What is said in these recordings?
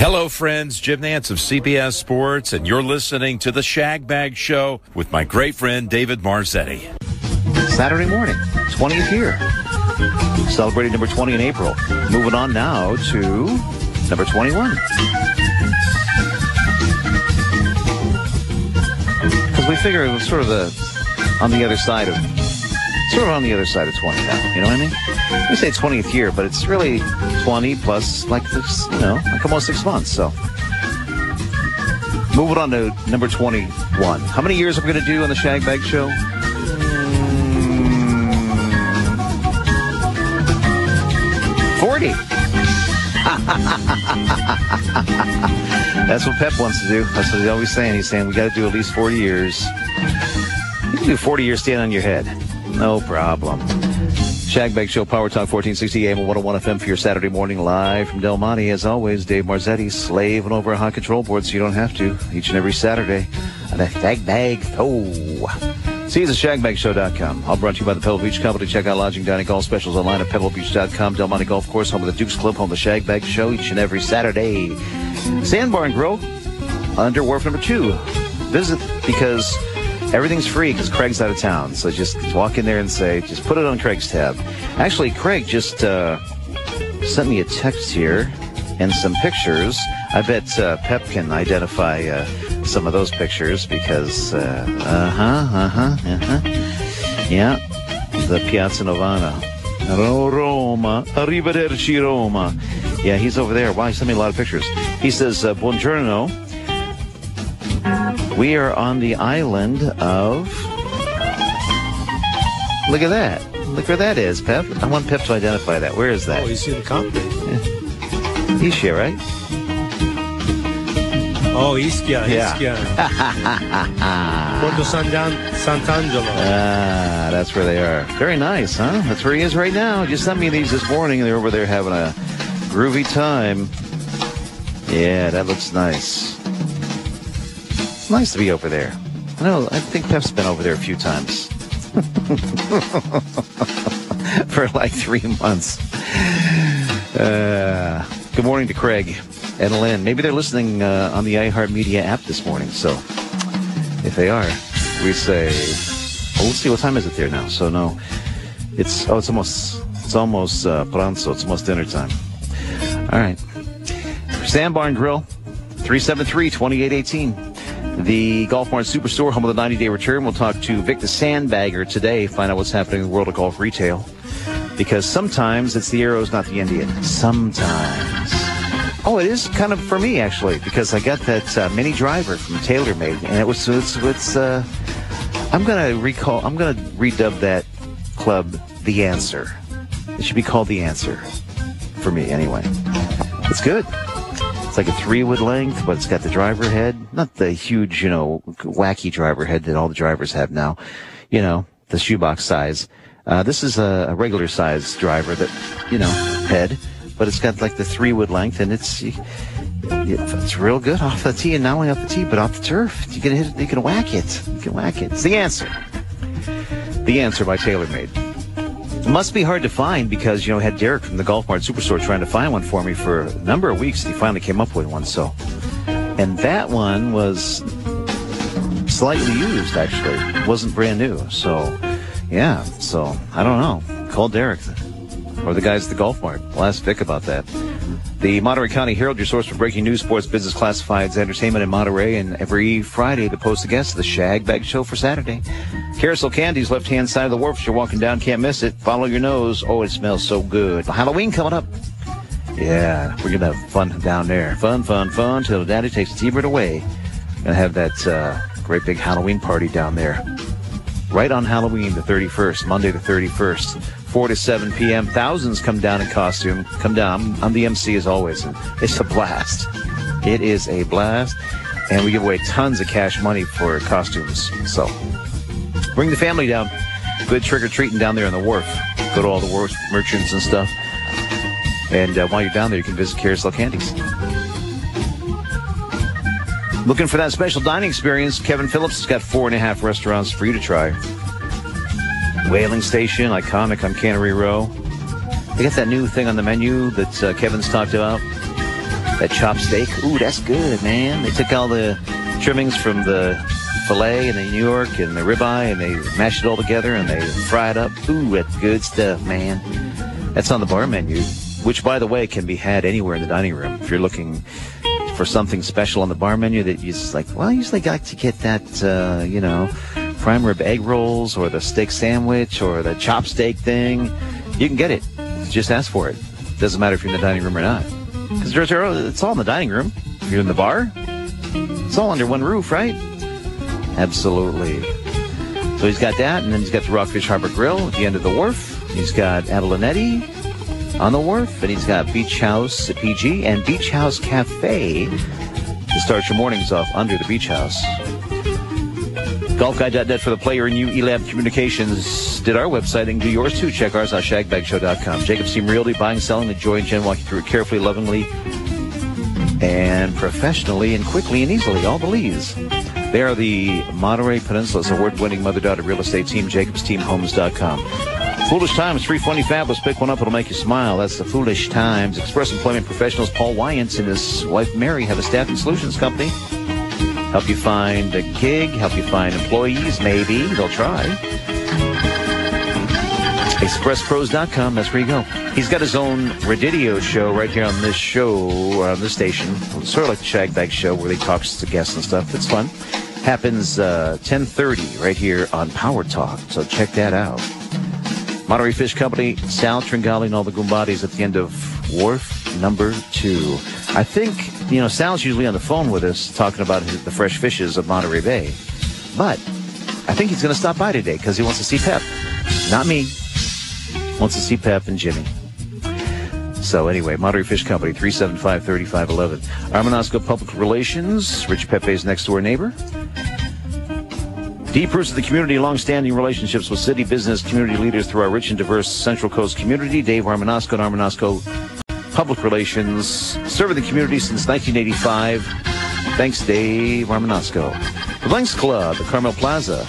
Hello, friends. Jim Nance of CBS Sports, and you're listening to the Shag Bag Show with my great friend David Marzetti. Saturday morning, 20th year. Celebrating number 20 in April. Moving on now to number 21. Because we figure it was sort of the on the other side of sort of on the other side of 20 now. You know what I mean? We say 20th year, but it's really 20 plus like this, you know, like almost six months. So moving on to number 21. How many years are we going to do on the Shag Bag Show? Mm, 40. That's what Pep wants to do. That's what he's always saying. He's saying we got to do at least 40 years. You can do 40 years stand on your head. No problem. Shagbag Show, Power Talk 1460 AM 101 FM for your Saturday morning live from Del Monte. As always, Dave Marzetti slaving over a hot control board so you don't have to each and every Saturday on a Shagbag Show. See us at shagbagshow.com. All brought to you by the Pebble Beach Company. Check out lodging, dining, golf specials online at pebblebeach.com. Del Monte Golf Course, home of the Dukes Club, home of the Shagbag Show each and every Saturday. Sandbar and Grill, under wharf number two. Visit because Everything's free because Craig's out of town. So just walk in there and say, just put it on Craig's tab. Actually, Craig just uh, sent me a text here and some pictures. I bet uh, Pep can identify uh, some of those pictures because, uh huh, uh huh, uh huh. Yeah, the Piazza Navona. Roma, arrivederci Roma. Yeah, he's over there. Wow, he sent me a lot of pictures. He says, uh, Buongiorno. We are on the island of. Look at that. Look where that is, Pep. I want Pep to identify that. Where is that? Oh, you see the concrete. Ischia, right? Oh, Ischia, Yeah. Ischia. Porto San Sant'Angelo. Ah, that's where they are. Very nice, huh? That's where he is right now. Just sent me these this morning. They're over there having a groovy time. Yeah, that looks nice. Nice to be over there. I know, I think Pep's been over there a few times. For like three months. Uh, good morning to Craig and Lynn. Maybe they're listening uh, on the iHeartMedia app this morning. So if they are, we say, oh, let's see, what time is it there now? So no, it's, oh, it's almost, it's almost uh, pranzo. It's almost dinner time. All right. Sandbar and Grill, 373-2818. The Golf Mart Superstore, home of the 90-day return. We'll talk to Vic the Sandbagger today, find out what's happening in the world of golf retail. Because sometimes it's the arrows, not the Indian. Sometimes. Oh, it is kind of for me actually, because I got that uh, mini driver from TaylorMade, and it was it's, it's uh, I'm gonna recall, I'm gonna redub that club the Answer. It should be called the Answer for me anyway. It's good. It's like a three wood length, but it's got the driver head, not the huge, you know, wacky driver head that all the drivers have now. You know, the shoebox size. Uh, this is a, a regular size driver that, you know, head, but it's got like the three wood length, and it's it's real good off the tee, and not only off the tee, but off the turf. You can hit it, you can whack it, you can whack it. It's the answer. The answer by TaylorMade. Must be hard to find because you know I had Derek from the Golf Mart Superstore trying to find one for me for a number of weeks. He finally came up with one. So, and that one was slightly used actually. It wasn't brand new. So, yeah. So I don't know. Call Derek or the guys at the Golf Mart. We'll ask Vic about that. The Monterey County Herald, your source for breaking news, sports, business, classifieds, entertainment in Monterey, and every Friday the post a guest of the Shag Bag Show for Saturday. Carousel Candy's left hand side of the wharf. If you're walking down, can't miss it. Follow your nose. Oh, it smells so good. Halloween coming up. Yeah, we're gonna have fun down there. Fun, fun, fun till Daddy takes the T-bird away. Gonna have that uh, great big Halloween party down there. Right on Halloween, the 31st, Monday the 31st, 4 to 7 p.m. Thousands come down in costume. Come down. I'm the MC as always. It's a blast. It is a blast. And we give away tons of cash money for costumes. So bring the family down. Good trick or treating down there on the wharf. Go to all the wharf merchants and stuff. And uh, while you're down there, you can visit Carousel Candies. Looking for that special dining experience? Kevin Phillips has got four and a half restaurants for you to try. Whaling Station, iconic on Cannery Row. They got that new thing on the menu that uh, Kevin's talked about. That chop steak, ooh, that's good, man. They took all the trimmings from the filet and the New York and the ribeye and they mashed it all together and they fry it up. Ooh, that's good stuff, man. That's on the bar menu, which, by the way, can be had anywhere in the dining room. If you're looking for something special on the bar menu that you just like, well, I usually like to get that, uh, you know, prime rib egg rolls or the steak sandwich or the chop steak thing. You can get it. Just ask for it. Doesn't matter if you're in the dining room or not. Because it's all in the dining room. You're in the bar, it's all under one roof, right? Absolutely. So he's got that, and then he's got the Rockfish Harbor Grill at the end of the wharf. He's got Abalonetti on the wharf, and he's got Beach House PG and Beach House Cafe to start your mornings off under the beach house. GolfGuide.net for the player and you, Elab Communications did our website and do yours too. Check ours on shagbagshow.com. Jacob's Team Realty, buying, selling, the joy and Jen walk you through it carefully, lovingly, and professionally and quickly and easily. All the leads. They are the Monterey Peninsula's award-winning mother-daughter real estate team, jacobsteamhomes.com. Foolish Times, free funny fabulous. Pick one up, it'll make you smile. That's the Foolish Times. Express Employment Professionals, Paul Wyants and his wife Mary have a staffing solutions company. Help you find a gig, help you find employees, maybe. They'll try. ExpressPros.com, that's where you go. He's got his own Radidio show right here on this show, on this station. Sort of like the Shag Bag Show where he talks to guests and stuff. It's fun. Happens uh, 10.30 right here on Power Talk, so check that out. Monterey Fish Company, Sal Tringali and all the Goombadis at the end of wharf number two. I think, you know, Sal's usually on the phone with us talking about his, the fresh fishes of Monterey Bay. But I think he's going to stop by today because he wants to see Pep. Not me. Wants to see Pep and Jimmy. So anyway, Monterey Fish Company, 375-3511. Armanasco Public Relations, Rich Pepe's next door neighbor. Deep roots of the community, long-standing relationships with city business community leaders through our rich and diverse Central Coast community. Dave Armanasco and Armanasco Public Relations, serving the community since 1985. Thanks, Dave Armanasco. The Links Club at Carmel Plaza.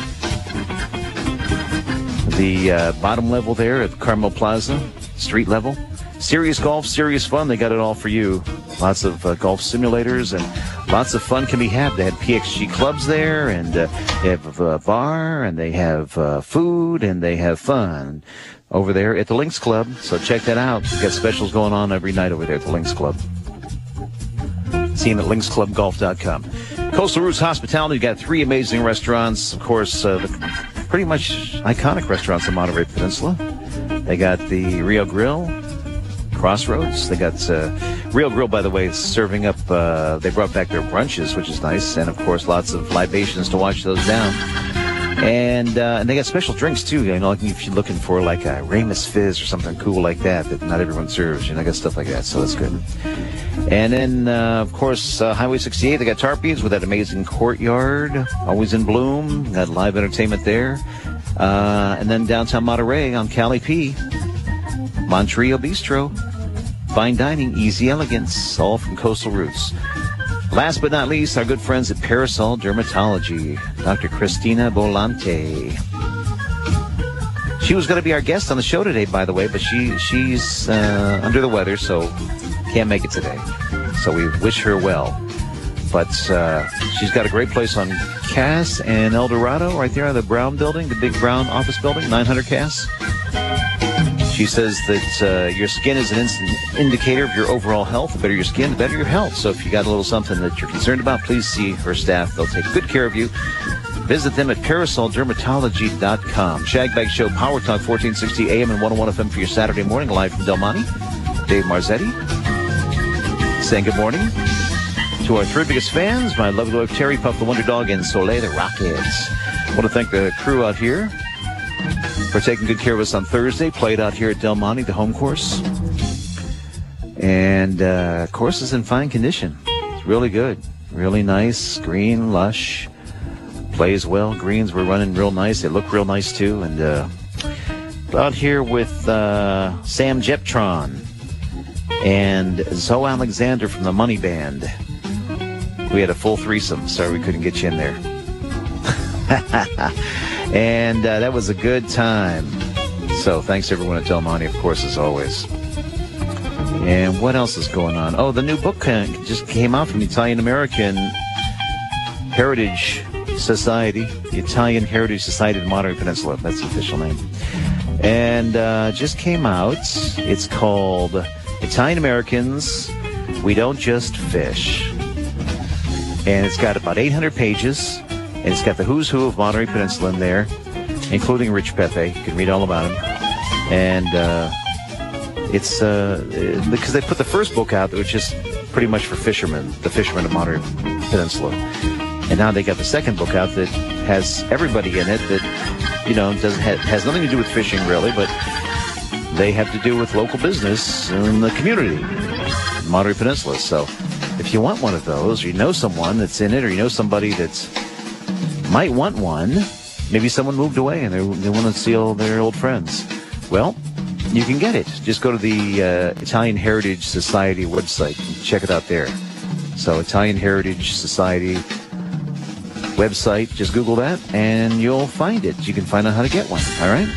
The uh, bottom level there at Carmel Plaza, street level. Serious golf, serious fun. They got it all for you. Lots of uh, golf simulators and lots of fun can be had. They had PXG clubs there, and uh, they have a bar, and they have uh, food, and they have fun over there at the Links Club. So check that out. We've got specials going on every night over there at the Links Club. See them at linksclubgolf.com. Coastal Roots Hospitality got three amazing restaurants. Of course, uh, pretty much iconic restaurants in Monterey Peninsula. They got the Rio Grill, Crossroads. They got uh, Rio Grill, by the way, serving up. Uh, they brought back their brunches, which is nice, and of course, lots of libations to wash those down. And uh, and they got special drinks too. You know, like if you're looking for like a Ramos Fizz or something cool like that that not everyone serves. You know, I got stuff like that, so that's good. And then, uh, of course, uh, Highway 68, they got Tarpy's with that amazing courtyard, always in bloom. Got live entertainment there. Uh, and then downtown Monterey on Cali P, Montrio Bistro, fine dining, easy elegance, all from Coastal Roots. Last but not least, our good friends at Parasol Dermatology, Dr. Christina Bolante. She was going to be our guest on the show today, by the way, but she she's uh, under the weather, so can't make it today. So we wish her well. But uh, she's got a great place on Cass and El Dorado, right there on the Brown building, the big brown office building, 900 Cass. She says that uh, your skin is an instant indicator of your overall health. The better your skin, the better your health. So if you got a little something that you're concerned about, please see her staff. They'll take good care of you. Visit them at parasoldermatology.com. Shagbag Show, Power Talk, 1460 AM and 101 FM for your Saturday morning, live from Del Monte. Dave Marzetti saying good morning to our three biggest fans, my lovely wife Terry, Puff the Wonder Dog, and Soleil the Rockets. I want to thank the crew out here for taking good care of us on Thursday. Played out here at Del Monte, the home course. And uh, course is in fine condition. It's really good. Really nice, green, lush. Plays well. Greens were running real nice. They look real nice too. And uh, out here with uh, Sam Jeptron and Zoe Alexander from the Money Band. We had a full threesome. Sorry we couldn't get you in there. and uh, that was a good time. So thanks everyone at Del Monte, of course, as always. And what else is going on? Oh, the new book just came out from the Italian American Heritage Society, the Italian Heritage Society of the Monterey Peninsula. That's the official name. And uh, just came out. It's called Italian Americans. We don't just fish. And it's got about 800 pages. And it's got the who's who of Monterey Peninsula in there, including Rich Pepe. You can read all about him. And uh, it's uh, because they put the first book out, which is pretty much for fishermen, the fishermen of Monterey Peninsula. And now they got the second book out that has everybody in it that, you know, doesn't ha- has nothing to do with fishing really, but they have to do with local business in the community, Monterey Peninsula. So if you want one of those, or you know someone that's in it, or you know somebody that's might want one, maybe someone moved away and they, they want to see all their old friends. Well, you can get it. Just go to the uh, Italian Heritage Society website and check it out there. So Italian Heritage Society website, just Google that and you'll find it. You can find out how to get one. All right.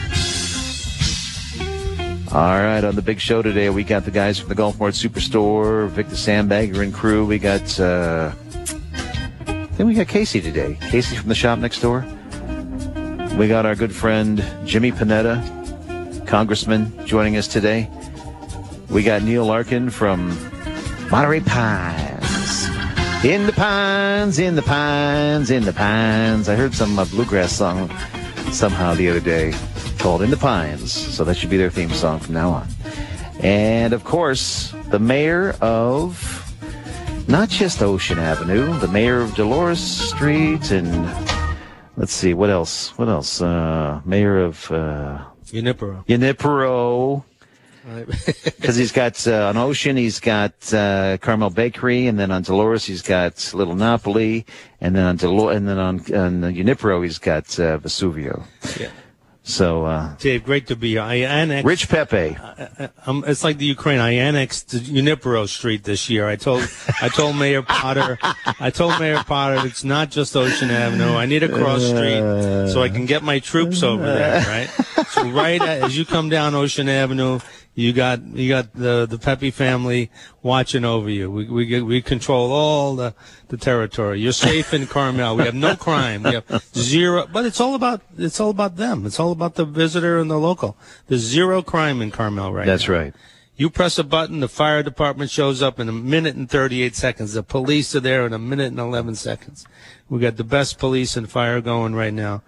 All right, on the big show today, we got the guys from the Golf Mart Superstore, Vic the Sandbagger and crew. We got, uh, I think we got Casey today. Casey from the shop next door. We got our good friend Jimmy Panetta, Congressman, joining us today. We got Neil Larkin from Monterey Pines. In the pines, in the pines, in the pines. I heard some uh, bluegrass song somehow the other day called In the Pines. So that should be their theme song from now on. And of course, the mayor of not just Ocean Avenue, the mayor of Dolores Street and let's see, what else? What else? Uh, mayor of uh, Junipero. Junipero. Because he's got uh, on Ocean, he's got uh, Carmel Bakery, and then on Dolores, he's got Little Napoli, and then on Delo- and then on, on Junipero, he's got uh, Vesuvio. Yeah. So, uh, Dave, great to be here. I annexed. Rich Pepe. Um, it's like the Ukraine. I annexed Junipero Street this year. I told I told Mayor Potter, I told Mayor Potter it's not just Ocean Avenue. I need a cross street so I can get my troops over there. Right. So right as you come down Ocean Avenue, you got you got the the Pepe family watching over you. We we we control all the the territory. You're safe in Carmel. We have no crime. We have zero. But it's all about it's all about them. It's all about the visitor and the local. There's zero crime in Carmel right That's now. right. You press a button, the fire department shows up in a minute and 38 seconds. The police are there in a minute and 11 seconds. We got the best police and fire going right now.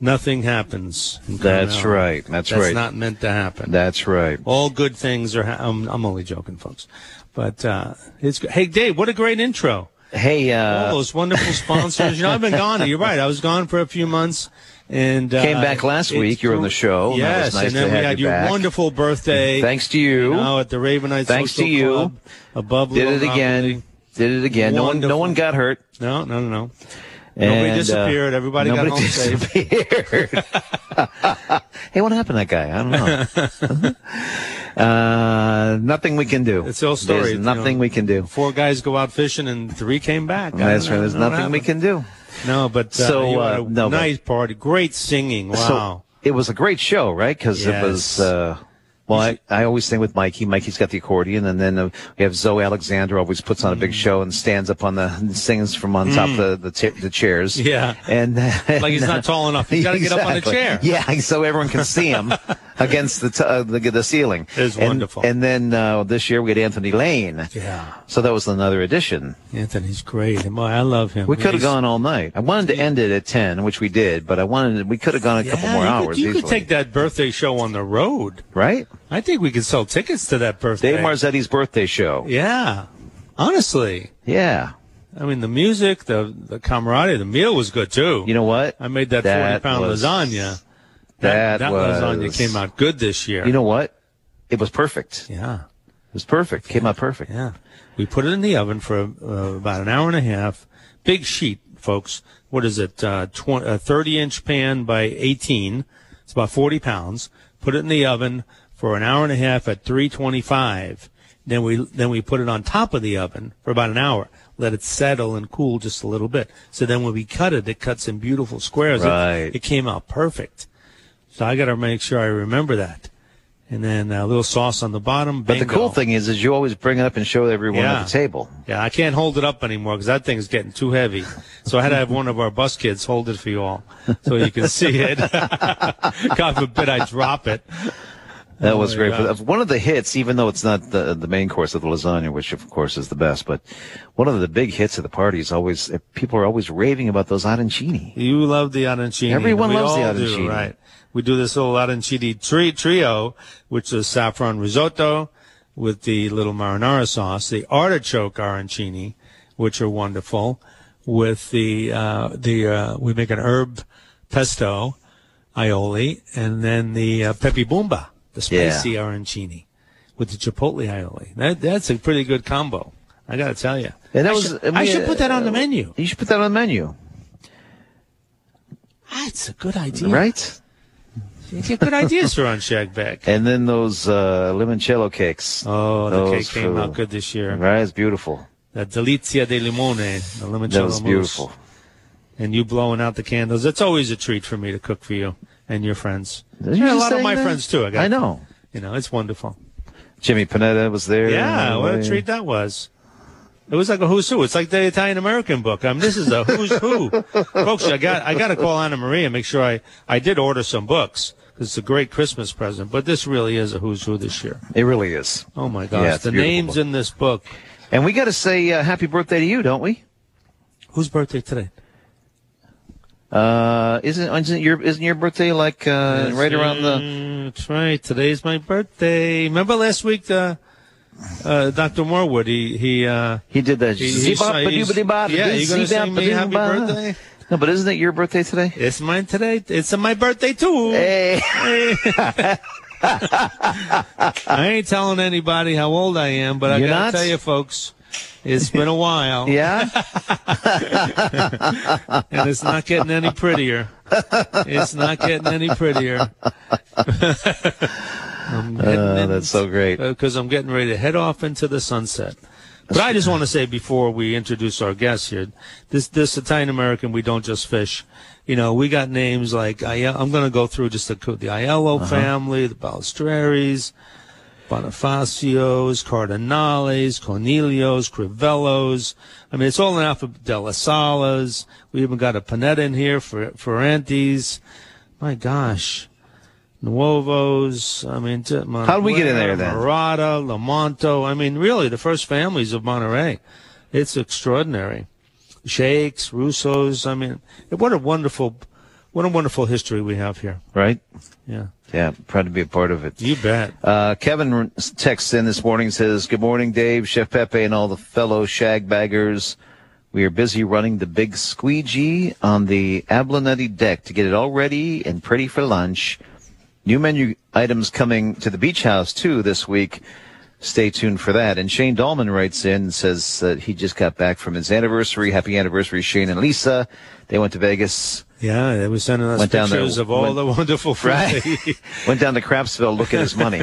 Nothing happens. That's right. That's right. It's not meant to happen. That's right. All good things are. Ha- I'm, I'm only joking, folks. But uh, it's. Hey, Dave, what a great intro! Hey, All uh, those wonderful sponsors. You know, I've been gone. You're right. I was gone for a few months, and uh, Came back last week. You were on the show, Yes, nice and then we had you your back. wonderful birthday. thanks to you. Now at the Ravenite Thanks Social to you. Club above Did Little it again. Did it again. No one, no one got hurt. No, no, no, no. Nobody And, uh, disappeared. Everybody got nobody home safe. disappeared. hey, what happened to that guy? I don't know. uh, nothing we can do. It's old story, There's you nothing know. we can do. Four guys go out fishing and three came back. That's right. There's I don't know nothing we can do. No, but uh, So, you uh, a no, but- nice party. Great singing. Wow. So it was a great show, right? Because it was. Well, I, I always sing with Mikey. Mikey's got the accordion, and then uh, we have Zoe Alexander always puts on a Mm. big show and stands up on the and sings from on top of the the, cha- the chairs. Yeah. and like he's not tall enough. He's got to get up on a chair. Yeah, so everyone can see him against the, t- uh, the the ceiling. It's And- wonderful. And then uh, this year we had Anthony Lane. Yeah. So that was another addition. Anthony's great. Boy, I love him. We could have gone all night. I wanted to end it at ten, which we did, but I wanted we could have gone a couple more you hours. Could, you could take that birthday show on the road. right. I think we could sell tickets to that birthday. Dave Marzetti's birthday show. Yeah. Honestly. Yeah. I mean, the music, the the camaraderie, the meal was good too. You know what? I made that, That 40 pound was- lasagna. That, that was lasagna came out good this year. You know what? It was perfect. Yeah. It was perfect. Came out perfect. Yeah. We put it in the oven for uh, about an hour and a half. Big sheet, folks. What is it? Uh, tw- a 30 inch pan by 18. It's about 40 pounds. Put it in the oven for an hour and a half at 325. Then we, then we put it on top of the oven for about an hour. Let it settle and cool just a little bit. So then when we cut it, it cuts in beautiful squares. It- Right. It, came out perfect. So I got to make sure I remember that. and then a little sauce on the bottom. But the cool thing is, is you always bring it up and show everyone Yeah. at the table. Yeah, I can't hold it up anymore because that thing's getting too heavy. So I had to have one of our bus kids hold it for you all so you can see it. God forbid I drop it. That was great. gosh. One of the hits, even though it's not the the main course of the lasagna, which of course is the best, but one of the big hits of the party is always people are always raving about those arancini. You love the arancini. Everyone loves the all do, arancini. right? We do this little arancini tri- trio, which is saffron risotto with the little marinara sauce, the artichoke arancini, which are wonderful, with the uh, the uh, we make an herb pesto aioli, and then the uh, pepe bumba, the Yeah. spicy arancini, with the chipotle aioli. That that's a pretty good combo. I got to tell you. And that I, was- should, I I should put that on the uh, menu. You should put that on the menu, That's a good idea. right? You get good ideas for on Shag Bag. And then those uh, limoncello cakes. Oh, the cake came for- out good this year. Right, it's beautiful. The Delizia de Limone, the limoncello That was mousse. beautiful. And you blowing out the candles. It's always a treat for me to cook for you and your friends. You Yeah, a lot of my that? friends too. I, got, I know. You know, it's wonderful. Jimmy Panetta was there. Yeah, what a treat that was. It was like a who's who. It's like the Italian American book. I mean, this is a who's who. Folks, I got I got to call Anna Maria and make sure I I did order some books because It's a great Christmas present, but this really is a who's who this year. It really is. Oh my gosh, Yeah, the names book. in this book. And we got to say uh, happy birthday to you, don't we? Whose birthday today? Uh, isn't isn't your isn't your birthday like uh, right around the? That's right. Today's my birthday. Remember last week, uh, uh, Dr. Morwood, he, he, uh, He did that. he, he, yeah, you gonna sing me happy birthday? No, but isn't it your birthday today? It's mine today. It's my birthday too. Hey, I ain't telling anybody how old I am, but I You're gotta not? tell you folks, it's been a while. yeah. And it's not getting any prettier. It's not getting any prettier. I'm Uh, in- that's so great. because I'm getting ready to head off into the sunset. But I just want to say before we introduce our guests here, this this Italian American, we don't just fish. You know, we got names like I, I'm going to go through just the the Aiello Uh-huh. family, the Balestraries, Bonifacios, Cardinales, Cornelios, Crivellos. I mean, it's all in alphabet. Della Salas. We even got a Panetta in here for for Antes. My gosh. Nuovos. I mean, t- How did we get in there, then? Murata, Lamonto. I mean, really, the first families of Monterey. It's extraordinary. Shakes, Russos. I mean, what a wonderful, what a wonderful history we have here. Right. Yeah, Yeah. Proud to be a part of it. you bet. Uh, Kevin texts in this morning says, "Good morning, Dave, Chef Pepe, and all the fellow shag baggers. We are busy running the big squeegee on the Abalonetti deck to get it all ready and pretty for lunch. New menu items coming to the beach house too this week. Stay tuned for that." And Shane Dahlman writes in and says that he just got back from his anniversary. Happy anniversary, Shane and Lisa. They went to Vegas. Yeah, they were sending us Went pictures of all went- the wonderful food. Right. Went down to Craftsville, look at his money.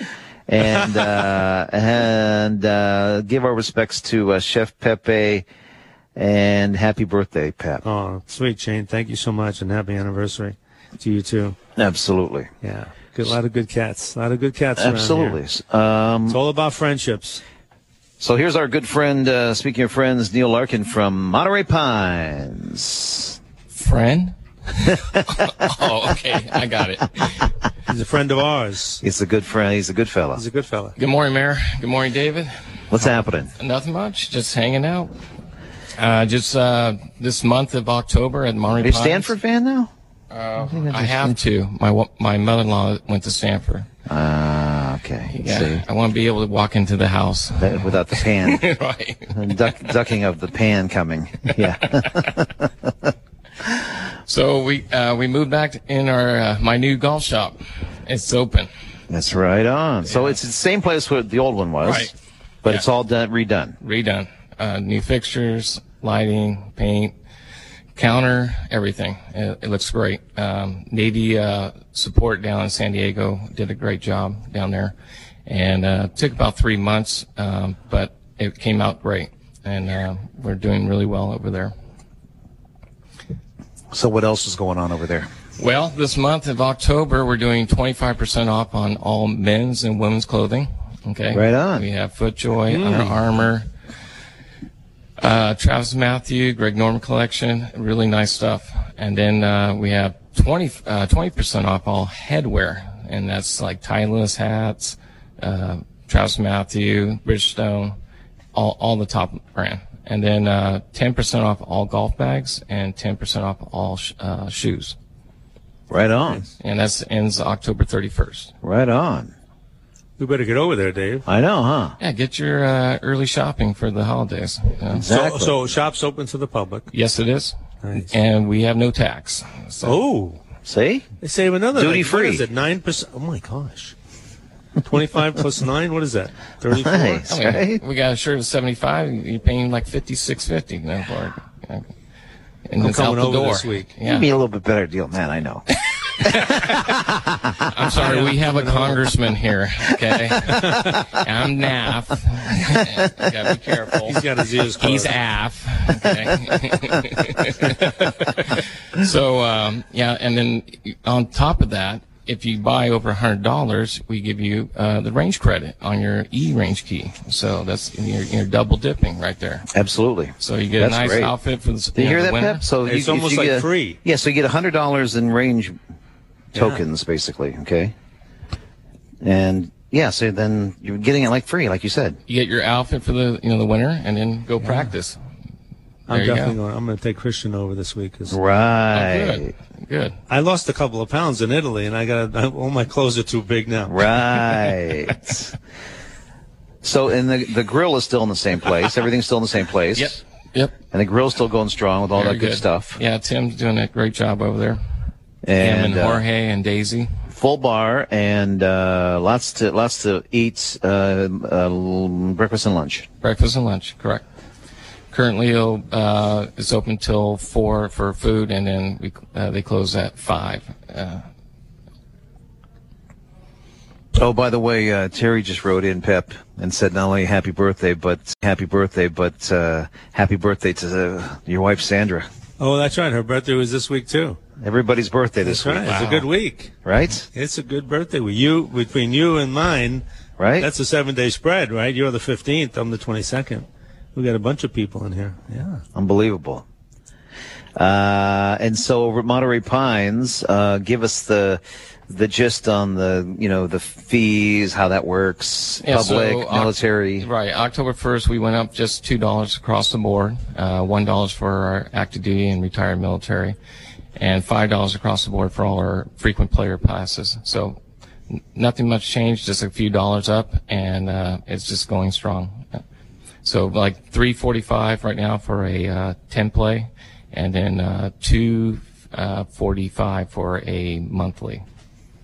and uh, and uh, give our respects to uh, Chef Pepe and happy birthday, Pep. oh, sweet Shane, thank you so much, and happy anniversary to you too. Absolutely. Yeah, good, a lot of good cats, a lot of good cats. around here. Absolutely. Um, It's all about friendships. so here's our good friend, uh, speaking of friends, Neil Larkin from Monterey Pines. Friend? oh, okay. I got it. He's a friend of ours. He's a good friend. He's a good fella. He's a good fella. Good morning, Mayor. Good morning, David. What's happening? Nothing much. Just hanging out. Uh, just uh, this month of October at Monterey Are you Pines. Stanford fan now? Uh, I have to. My my mother-in-law went to Stanford. Ah, okay. Yeah, See, I want to be able to walk into the house. that- without the pan, right. Duck, ducking of the pan coming. Yeah. So we uh, we moved back in our uh, my new golf shop. It's open. That's right on. So it's the same place where the old one was, Right. but Yeah. it's all done redone. redone. Uh, new fixtures, lighting, paint, counter, everything. It, it looks great. Um, Navy uh, support down in San Diego did a great job down there, and uh, took about three months, um, but it came out great, and uh, we're doing really well over there. So what else is going on over there? Well, this month of October, we're doing 25% off on all men's and women's clothing. Okay. Right on. We have FootJoy, Under Armour, uh, TravisMathew, Greg Norman collection. Really nice stuff. And then uh, we have 20 uh, 20% off all headwear, and that's like Titleist hats, uh, TravisMathew, Bridgestone, all all the top brand. And then uh, 10% off all golf bags and 10% off all sh- uh, shoes. Right on. And that ends October 31st. Right on. We better get over there, Dave. I know, huh? Yeah, get your uh, early shopping for the holidays. you know. Exactly. So, so shops open to the public. Yes, it is. Nice. And we have no tax. So Oh, See? they save another Duty like, what free. is it? Nine percent. Oh my gosh. Twenty-five plus nine. What is that? Thirty-four. Nice. I mean, Right? we got a shirt at 75, you're paying like 56 50 you know, for it. Yeah. And I'm it's out coming the over door. this week. Yeah. Give Yeah. me a little bit better deal, man. I know. I'm sorry, we have a congressman here, okay? I'm NAF. you gotta be careful. He's got his ears closed. He's AF. Okay. so, um, yeah, and then on top of that, if you buy over $100, we give you uh, the range credit on your E range key. So that's you're, you're double dipping right there. Absolutely. So you get That's a nice great. outfit for the, Do you know, hear that, winter. Pep? So It's you, almost you like get, free. Yeah, so you get hundred dollars in range tokens, basically. Okay. And yeah, so then you're getting it like free, like you said. You get your outfit for the you know the winter, and then go practice. I'm definitely go. going. I'm going to take Christian over this week. 'cause Oh, Right. good, good. I lost a couple of pounds in Italy, and I got I, all my clothes are too big now. Right. so, and the the grill is still in the same place. Everything's still in the same place. Yep, yep. And the grill's still going strong with all Very that good, stuff. Yeah, Tim's doing a great job over there. Him And and uh, Jorge and Daisy. full bar and uh, lots to lots to eat. Uh, uh, breakfast and lunch. Breakfast and lunch, correct. Currently, uh, it's open till four for food, and then we, uh, they close at five. Uh, Oh, by the way, uh, Terry just wrote in Pep and said not only happy birthday, but happy birthday, but uh, happy birthday to uh, your wife Sandra. Oh, that's right. Her birthday was this week too. Everybody's birthday this That's right. week, It's a good week. right? It's a good birthday week. You between you and mine, Right? that's a seven-day spread, right? You're the 15th. I'm the 22nd. We got a bunch of people in here. Yeah. Unbelievable. Uh, and so over at Monterey Pines, uh, give us the the gist on the you know the fees, how that works, Yeah, public, Oc- military. Right. October 1st, we went up just $2 across the board. Uh, $1 for our active duty and retired military, and $5 across the board for all our frequent player passes. So n- nothing much changed, just a few dollars up, and uh, it's just going strong. So like 345 right now for a uh, 10 play, and then uh, 245 for a monthly.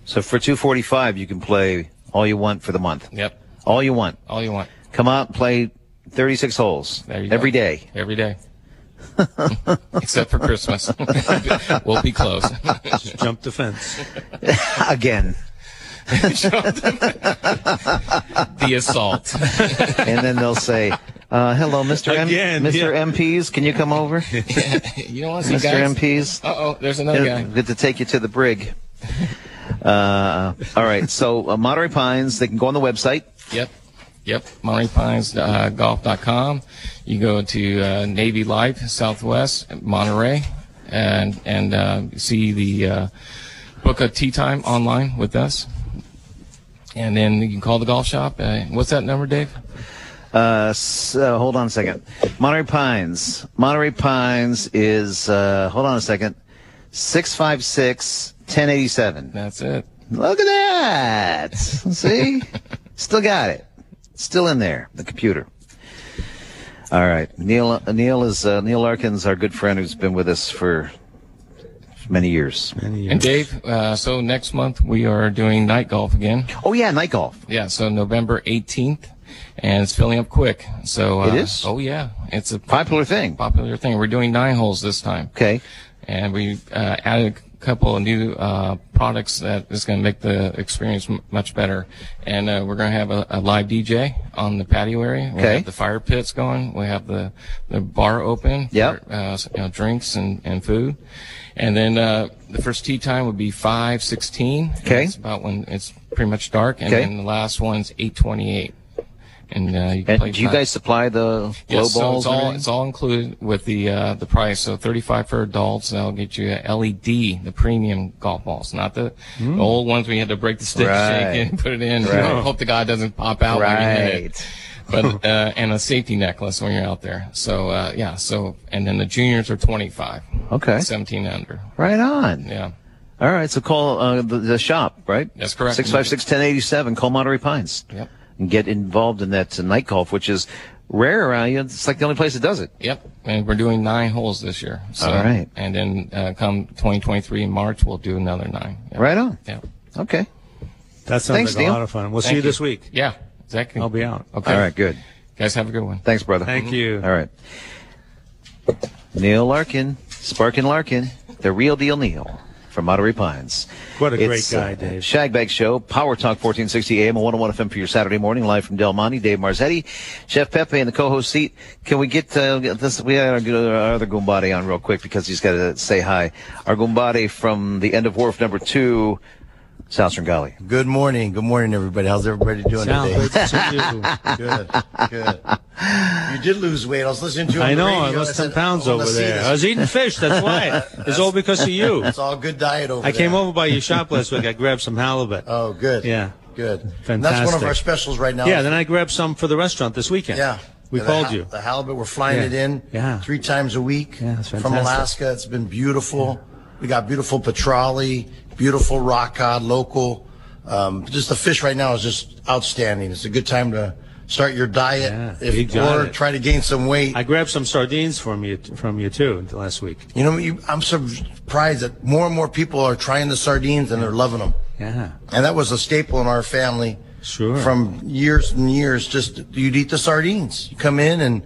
So for two forty five, you can play all you want for the month. Yep. All you want. All you want. Come out, and play thirty six holes There you every go. day. Every day. Except for Christmas. we'll be close. Just jump the fence. again. the assault. and then they'll say, uh, "Hello, Mr. M- Mr. yeah. MPs, can you come over, you don't want to see Mr. guys? MPs? Uh oh, there's another guy. Good to take you to the brig." Uh, all right, so uh, Monterey Pines, they can go on the website. Yep. Yep. MontereyPines uh, You go to uh, Navy Life Southwest Monterey and and uh, see the uh, book a tea time online with us. And then you can call the golf shop. Uh, what's that number, Dave? Uh, so, hold on a second. Monterey Pines. Monterey Pines is, uh, hold on a second, 656 1087. That's it. Look at that. See? Still got it. Still in there, the computer. All right. Neil, Neil is, uh, Neil Larkins, our good friend who's been with us for many years. Many years. And. Dave, uh, so next month we are doing night golf again. Oh, yeah, night golf. Yeah, so November 18th, and it's filling up quick. So uh, It is? Oh yeah, it's a Popular thing. popular thing. We're doing nine holes this time, Okay. and we uh, added a couple of new uh, products that is going to make the experience m- much better. And uh, we're going to have a, a live DJ on the patio area. We Okay. have the fire pits going. We have the the bar open. Yep. For, uh, you know, drinks and, and food. And then uh, the first tea time would be five sixteen. Okay. It's about when it's pretty much dark, and Okay. then the last one's eight twenty eight. And uh, you can And do you guys supply the Yes, so balls? it's all it's all included with the uh, the price. So thirty five for adults. That'll get you a LED, the premium golf balls, not the, the old ones we had to break the stick. Right. shake it, put it in. Right. Hope the guy doesn't pop out when you hit it. right. But uh, and a safety necklace when you're out there. So uh, yeah. So and then the juniors are twenty five. Okay. Seventeen under. Right on. Yeah. All right. So call uh, the, the shop, right? That's correct. 656 1087. Call Monterey Pines. Yep. And get involved in that night golf, which is rare around you. It's like the only place that does it. Yep, and we're doing nine holes this year. So, All right. And then uh, come 2023 in March, we'll do another nine. Yep. Right on. Yeah. Okay. That sounds Thanks, like Neil. a lot of fun. We'll see Thank you this week. Yeah, exactly. I'll be out. Okay. All right. Good. Guys, have a good one. Thanks, brother. Thank you. All right. Neil Larkin, Sparkin Larkin, the real deal Neil from Monterey Pines. What a great It's, guy, uh, Dave. Shagbag Show, Power Talk 1460 AM and 101 FM for your Saturday morning, live from Del Monte. Dave Marzetti, Chef Pepe in the co-host seat. Can we get, uh, this? We got our, our other Gumbadi on real quick because he's got to say hi. Our Gumbadi from the end of Wharf number two, Sal Tringali. Good morning. Good morning, everybody. How's everybody doing Sal, today? great to you. Good, good. You did lose weight. I was listening to you. on I the know. radio. I lost said, 10 pounds over there. I was eating fish. That's why. It's all because of you. It's all good diet over I there. I came over by your shop last week. I grabbed some halibut. Oh, good. Yeah. good. Fantastic. And that's one of our specials right now. Yeah, then I grabbed some for the restaurant this weekend. Yeah. We The called ha- you. The halibut, we're flying Yeah. it in Yeah. three times a week Yeah, it's from. Alaska. It's been beautiful. We got beautiful petrale, beautiful rock cod, local. Um, just the fish right now is just outstanding. It's a good time to start your diet Yeah, if, you got or it. try to gain some weight. I grabbed some sardines from you from you too last week. You know, you, I'm surprised that more and more people are trying the sardines and they're loving them. Yeah. And that was a staple in our family. Sure. From years and years, just you'd eat the sardines. You come in and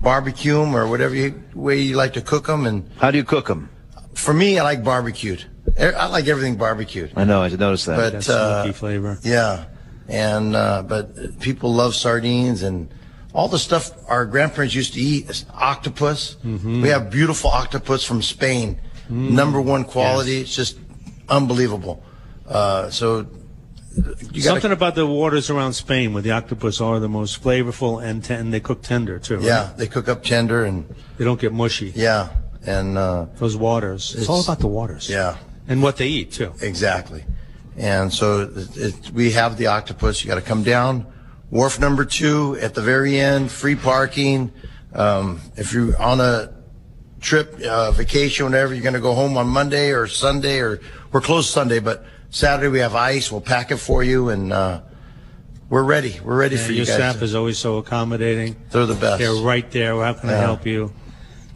barbecue them or whatever you, way you like to cook them. And How do you cook them? for me, I like barbecued. I like everything barbecued. I know. I noticed that. But- That uh, smoky flavor. Yeah. And, uh, but people love sardines and all the stuff our grandparents used to eat is octopus. Mm-hmm. We have beautiful octopus from Spain. Number one quality. Yes. It's just unbelievable. Uh, so you got Something about the waters around Spain where the octopus are the most flavorful and, ten- they cook tender too. right? yeah, they cook up tender and They don't get mushy. yeah, and, uh, Those waters. It's, all about the waters. yeah, And what they eat too. exactly. And so it, it, we have the octopus. You got to come down. Wharf number two at the very end, free parking. Um, if you're on a trip, uh, vacation, whatever, you're going to go home on Monday or Sunday, or we're closed Sunday, but Saturday we have ice. We'll pack it for you, and uh, we're ready. We're ready Yeah, for your you guys. staff is always so accommodating. They're the best. They're right there. How can I Yeah. help you?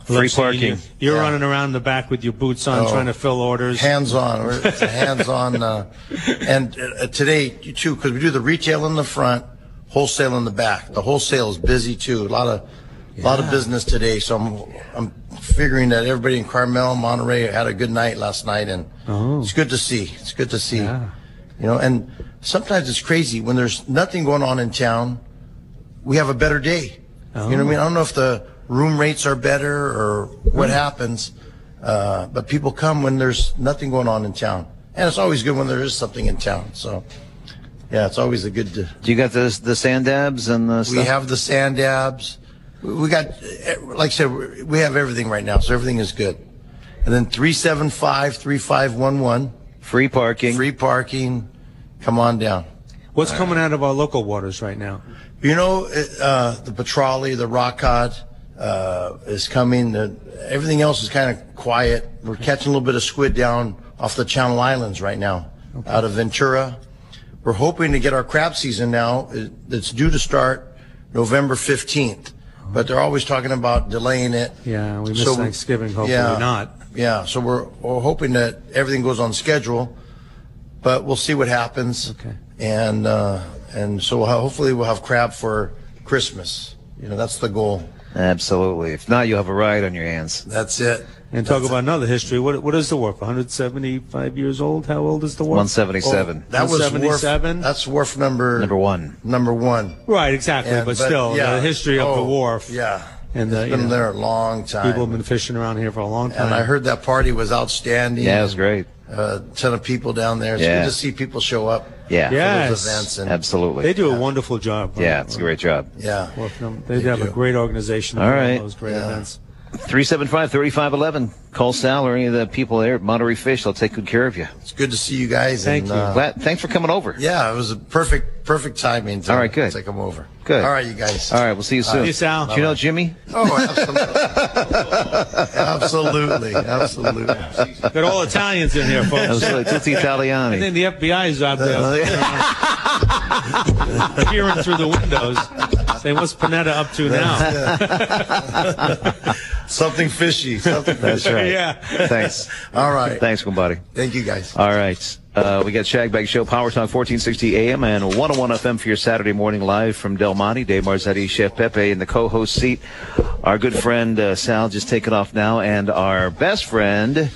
Free Love seeing parking. You. You're Yeah. running around the back with your boots on, Oh. trying to fill orders. Hands on. We're- It's a hands on. Uh, and uh, today, too, because we do the retail in the front, wholesale in the back. The wholesale is busy, too. A lot of. A lot of business today, so I'm I'm figuring that everybody in Carmel, Monterey had a good night last night, and it's good to see. It's good to see. Oh. Yeah. You know, and sometimes it's crazy when there's nothing going on in town. We have a better day. You know what I mean? I don't know if the room rates are better or what happens, uh, but people come when there's nothing going on in town, and it's always good when there is something in town. So, yeah, it's always a good. To, Do you got the the sand dabs and the stuff? we have the sand dabs. We got, eh, like I said, we have everything right now, so everything is good. And then 375 3511, free parking. free parking. Come on down. What's coming out of our local waters right now? You know, uh, the petrale, the rock cod uh, is coming. Everything else is kind of quiet. We're catching a little bit of squid down off the Channel Islands right now, out of Ventura. We're hoping to get our crab season now. It's due to start November 15th, but they're always talking about delaying it. Yeah, we missed So- Thanksgiving. Hopefully yeah. not. Yeah, so we're, we're hoping that everything goes on schedule, but we'll see what happens. Okay. And uh, and so we'll have, hopefully we'll have crab for Christmas. You know, that's the goal. Absolutely. If not, you'll have a riot on your hands. That's it. And talk about another history. What what is the wharf? 175 years old? How old is the wharf? 177. That was wharf. 177? That's wharf number Number one. Number one. Right, exactly. Yeah, but, still, yeah. the history of the Oh, wharf. Yeah. And, it's you been know, there a long time. People have been fishing around here for a long time. and I heard that party was outstanding. Yeah, it was great. A ton of people down there. It's Yeah. good to see people show up Yeah. Yes. those events. And Absolutely. they do a wonderful job. Yeah, it's a great job. Yeah. Wharf num- They, They have a great organization. All of right. Those great Yeah. events. 375 3511. Call Sal or any of the people there at Monterey Fish. They'll take good care of you. It's good to see you guys. Thank and, you. Uh, Glad, thanks for coming over. yeah, it was a perfect, perfect timing. To, All right, good. Take them over. Good. All right, you guys. All right, we'll see you soon. See you, Sal. Do you know Jimmy? Oh, absolutely. absolutely. Absolutely. Got all Italians in here, folks. Absolutely. Tutti I Italiani. think the FBI is out there peering through the windows, saying, "What's Panetta up to now?" Something fishy. Something That's fishy. right. yeah. Thanks. All right. Thanks, buddy. Thank you, guys. All right. Uh, we got Shagbag Show, Power Talk 1460 AM and 101 FM for your Saturday morning live from Del Monte. Dave Marzetti, Chef Pepe in the co-host seat. Our good friend uh, Sal just taking off now, and our best friend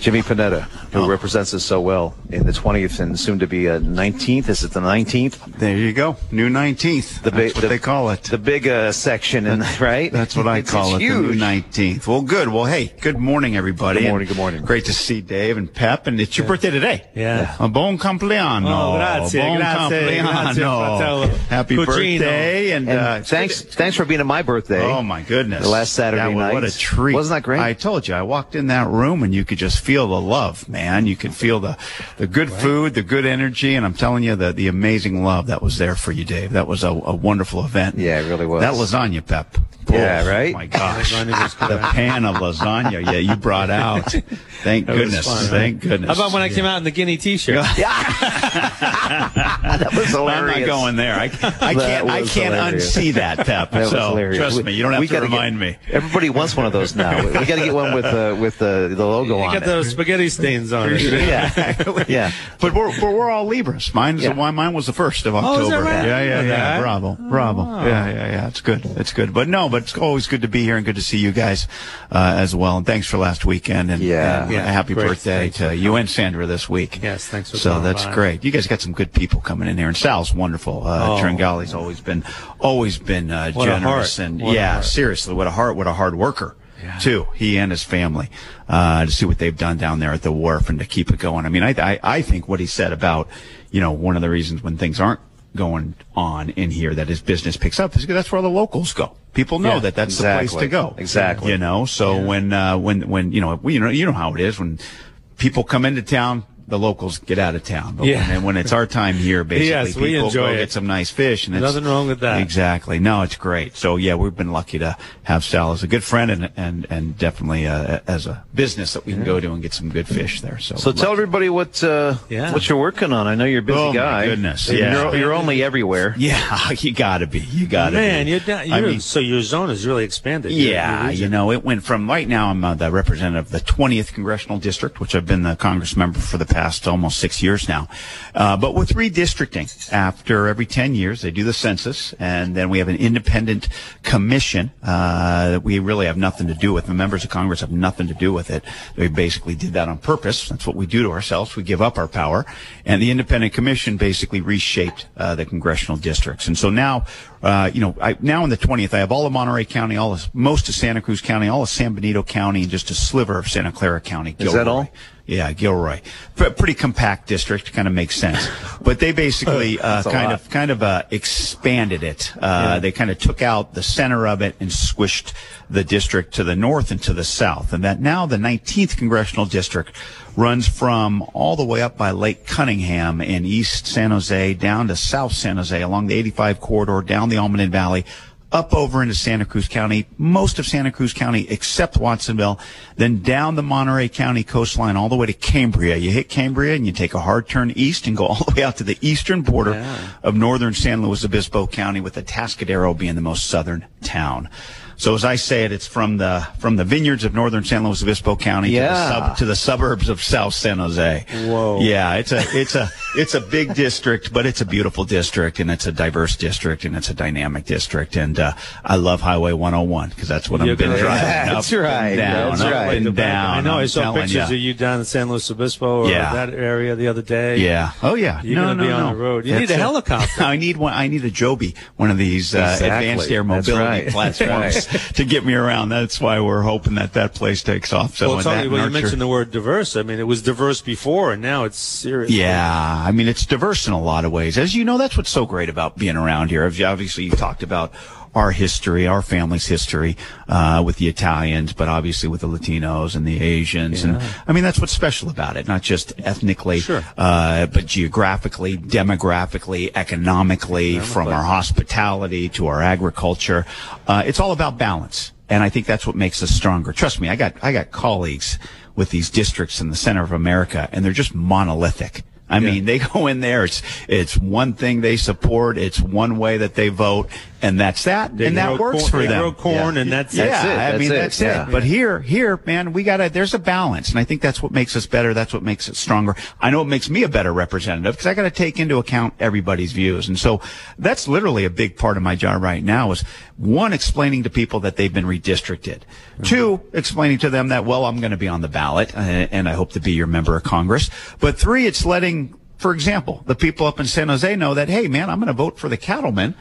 Jimmy Panetta, who represents us so well in the 20th and soon to be a 19th. Is it the 19th? There you go. New 19th. The That's big- what the- they call it. The big uh, section, in, right? That's what I It's call it. The new 19th. Well, good. Well, hey, good morning, everybody. Good morning, And good morning. Great to see Dave and Pep. And it's your birthday today. Yeah. A buon compleanno. Oh, grazie, buon grazie, grazie, compleanno. fratello. Happy Cugino. birthday. And, And uh, thanks, thanks for being at my birthday. Oh my goodness! The last Saturday That was- night. What a treat! Wasn't that great? I told you. I walked in that room and you could just feel the love, man. You could feel the the good food, the good energy, and I'm telling you the the amazing love that was there for you, Dave. That was a, a wonderful event. Yeah, it really was. That lasagna, Pep. Yeah, Oh, right? My gosh, Lasagna was good. the pan of lasagna. Yeah, you brought out. Thank That goodness. fun, Thank right? goodness. How about when I came out in the Guinea T-shirt? that was hilarious. I'm not going there. I, I can't. I can't hilarious. unsee that, Pep. That was so hilarious. trust me, you don't have we to gotta get- remind me. Everybody wants one of those now. We, got to get one with uh, with uh, the logo You on got it. the spaghetti stains on it. yeah, yeah. But we're, we're, we're all Libras. Mine's Yeah. the. Mine was the first of October. Oh, is that right? Yeah, yeah, Okay. yeah. Bravo, bravo. Yeah, yeah, yeah. It's good. It's good. But no, but it's always good to be here and good to see you guys uh, as well. And thanks for last weekend. And, Yeah. and Yeah, a happy great. birthday Thanks. to you and Sandra this week. Yes, thanks for So that's by. great. You guys got some good people coming in here, and Sal's wonderful. Uh, Oh. Tringali's always been, always been uh, generous and What yeah, seriously, what a heart, what a hard worker. Too, he and his family, uh, to see what they've done down there at the wharf and to keep it going. I mean, I, I, I think what he said about, you know, one of the reasons when things aren't going on in here that his business picks up because that's where all the locals go. People know Yeah, that that's the place to go. Exactly. You know, so when, uh, when, when, you know, you know, you know how it is when people come into town, the locals get out of town. But Yeah. when, when it's our time here, basically, Yes, we people enjoy go it. get some nice fish. And it's, Nothing wrong with that. Exactly. No, it's great. So yeah, we've been lucky to have Sal as a good friend and and and definitely uh, as a business that we can go to and get some good fish there. So So tell everybody what uh, Yeah. what you're working on. I know you're a busy Oh, my guy. goodness, yeah. You're, you're only everywhere. Yeah, you gotta be. You gotta Man, be. you're, down, you're mean- so your zone has really expanded. Your- your Yeah, you know, it went from right now I'm uh, the representative of the 20th congressional district, which I've been the Congress member for the past almost six years now. Uh, but with redistricting, after every 10 years, they do the census, and then we have an independent commission uh, that we really have nothing to do with. The members of Congress have nothing to do with it. They basically did that on purpose. That's what we do to ourselves. We give up our power, and the independent commission basically reshaped uh, the congressional districts. And so now, uh, you know, I, now in the 20th, I have all of Monterey County, all of most of Santa Cruz County, all of San Benito County, and just a sliver of Santa Clara County. Is that all? Yeah, Gilroy. P- pretty compact district, kind of makes sense. But they basically uh, kind lot. of kind of uh, expanded it. Uh, They kind of took out the center of it and squished the district to the north and to the south. And that now the 19th congressional district runs from all the way up by Lake Cunningham in East San Jose down to South San Jose along the 85 corridor down the Almaden Valley up over into Santa Cruz County, most of Santa Cruz County except Watsonville, then down the Monterey County coastline all the way to Cambria. You hit Cambria and you take a hard turn east and go all the way out to the eastern border of northern San Luis Obispo County with Atascadero being the most southern town. So as I say it, it's from the from the vineyards of northern San Luis Obispo County to, the sub, to the suburbs of South San Jose. Whoa. Yeah, it's a it's a it's a big district, but it's a beautiful district, and it's a diverse district, and it's a dynamic district. And uh, I love Highway 101 because that's what You're I've been gonna- driving. That's up right, And down, that's up right. and down. I know. i I'm saw pictures ya. of you down in San Luis Obispo or Yeah. that area the other day. Yeah. Oh yeah. You're no, gonna be no, on the road. You That's need a it. helicopter. I need one. I need a Joby, one of these uh, Exactly. advanced air That's mobility right. platforms to get me around. That's why we're hoping that that place takes off. So well, it's only, well, you mentioned the word diverse. I mean, it was diverse before, and now it's serious. Yeah, I mean it's diverse in a lot of ways. As you know, that's what's so great about being around here. Obviously, you've talked about our history, our family's history uh, with the Italians, but obviously with the Latinos and the Asians, and I mean that's what's special about it. Not just ethnically, Sure. uh, but geographically, demographically, economically, from our hospitality to our agriculture. Uh, it's all about balance, and I think that's what makes us stronger. Trust me, I got I got colleagues with these districts in the center of America, and they're just monolithic. I mean, they go in there. It's it's one thing they support. It's one way that they vote, and that's that. They and that works corn, for they them. grow corn, Yeah. and that's Yeah, That's it, I that's mean it, that's yeah. it. But here, here, man, we got to. There's a balance, and I think that's what makes us better. That's what makes it stronger. I know it makes me a better representative because I got to take into account everybody's views, and so that's literally a big part of my job right now. Is one explaining to people that they've been redistricted. Two, explaining to them that well, I'm going to be on the ballot, uh, and I hope to be your member of Congress. But three, it's letting, for example, the people up in San Jose know that hey, man, I'm going to vote for the cattlemen.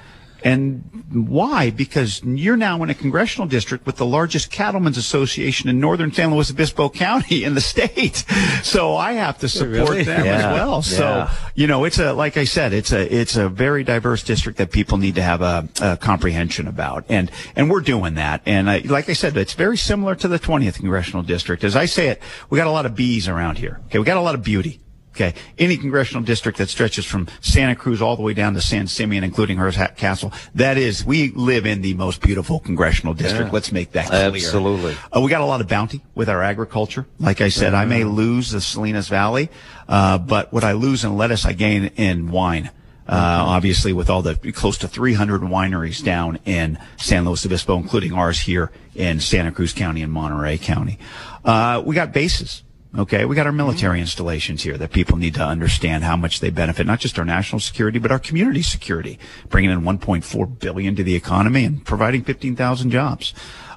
And why? Because you're now in a congressional district with the largest cattlemen's association in northern San Luis Obispo County in the state. So I have to support Really? them Yeah, as well. So, you know, it's a, like I said, it's a, it's a very diverse district that people need to have a, a comprehension about. And, and we're doing that. And I, like I said, it's very similar to the 20th congressional district. As I say it, we got a lot of bees around here. Okay. We got a lot of beauty. Okay. Any congressional district that stretches from Santa Cruz all the way down to San Simeon, including Hearst Castle, that is, we live in the most beautiful congressional district. Let's make that clear. Absolutely. Uh, we got a lot of bounty with our agriculture. Like I said, I may lose the Salinas Valley, uh, but what I lose in lettuce, I gain in wine. Uh, obviously with all the close to 300 wineries down in San Luis Obispo, including ours here in Santa Cruz County and Monterey County. Uh, we got bases. Okay, we got our military installations here that people need to understand how much they benefit, not just our national security, but our community security, bringing in 1.4 billion to the economy and providing 15,000 jobs.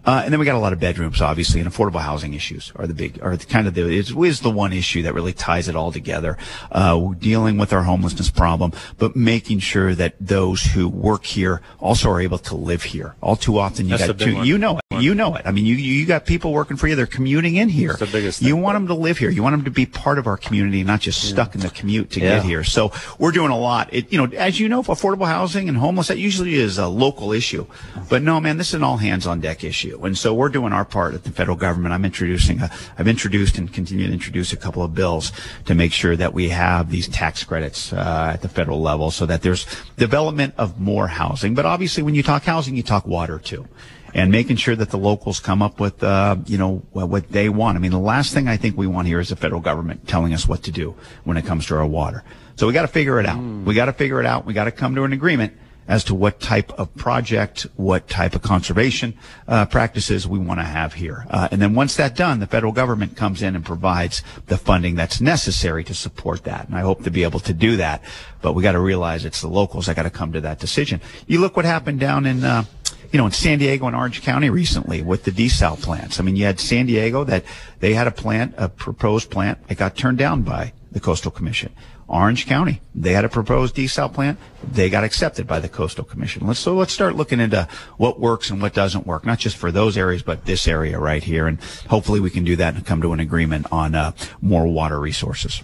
Uh, and then we got a lot of bedrooms, obviously, and affordable housing issues are the big, are the kind of the, is, is the one issue that really ties it all together. Uh, we're dealing with our homelessness problem, but making sure that those who work here also are able to live here. All too often you That's got two, you know it, you know it. I mean, you, you got people working for you, they're commuting in here. That's the biggest You want them to live here. You want them to be part of our community, not just stuck in the commute to Yeah. get here. So we're doing a lot. It, you know, as you know, affordable housing and homeless, that usually is a local issue. But no, man, this is an all hands on deck issue. And so we're doing our part at the federal government. I'm introducing a, I've introduced and continue to introduce a couple of bills to make sure that we have these tax credits, uh, at the federal level so that there's development of more housing. But obviously when you talk housing, you talk water too and making sure that the locals come up with, uh, you know, what what they want. I mean, the last thing I think we want here is the federal government telling us what to do when it comes to our water. So we got to figure it out. We got to figure it out. We got to come to an agreement as to what type of project, what type of conservation uh, practices we want to have here. Uh, and then once that's done, the federal government comes in and provides the funding that's necessary to support that. And I hope to be able to do that. But we got to realize it's the locals that got to come to that decision. You look what happened down in, uh, you know, in San Diego and Orange County recently with the desal plants. I mean, you had San Diego that they had a plant, a proposed plant. It got turned down by the Coastal Commission. Orange County, they had a proposed desal plant. They got accepted by the Coastal Commission. Let's, so let's start looking into what works and what doesn't work, not just for those areas, but this area right here. And hopefully we can do that and come to an agreement on uh, more water resources.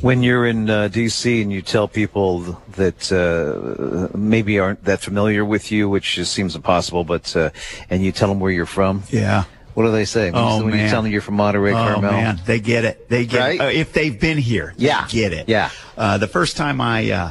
When you're in uh, D.C. and you tell people that uh, maybe aren't that familiar with you, which just seems impossible, but uh, and you tell them where you're from, Yeah. What do they say? When, Oh, you, when you man. tell them you're from Monterey, Oh Carmel, man, they get it. They get Right? it. Uh, if they've been here. they Yeah. get it. Yeah. Uh, the first time I, uh,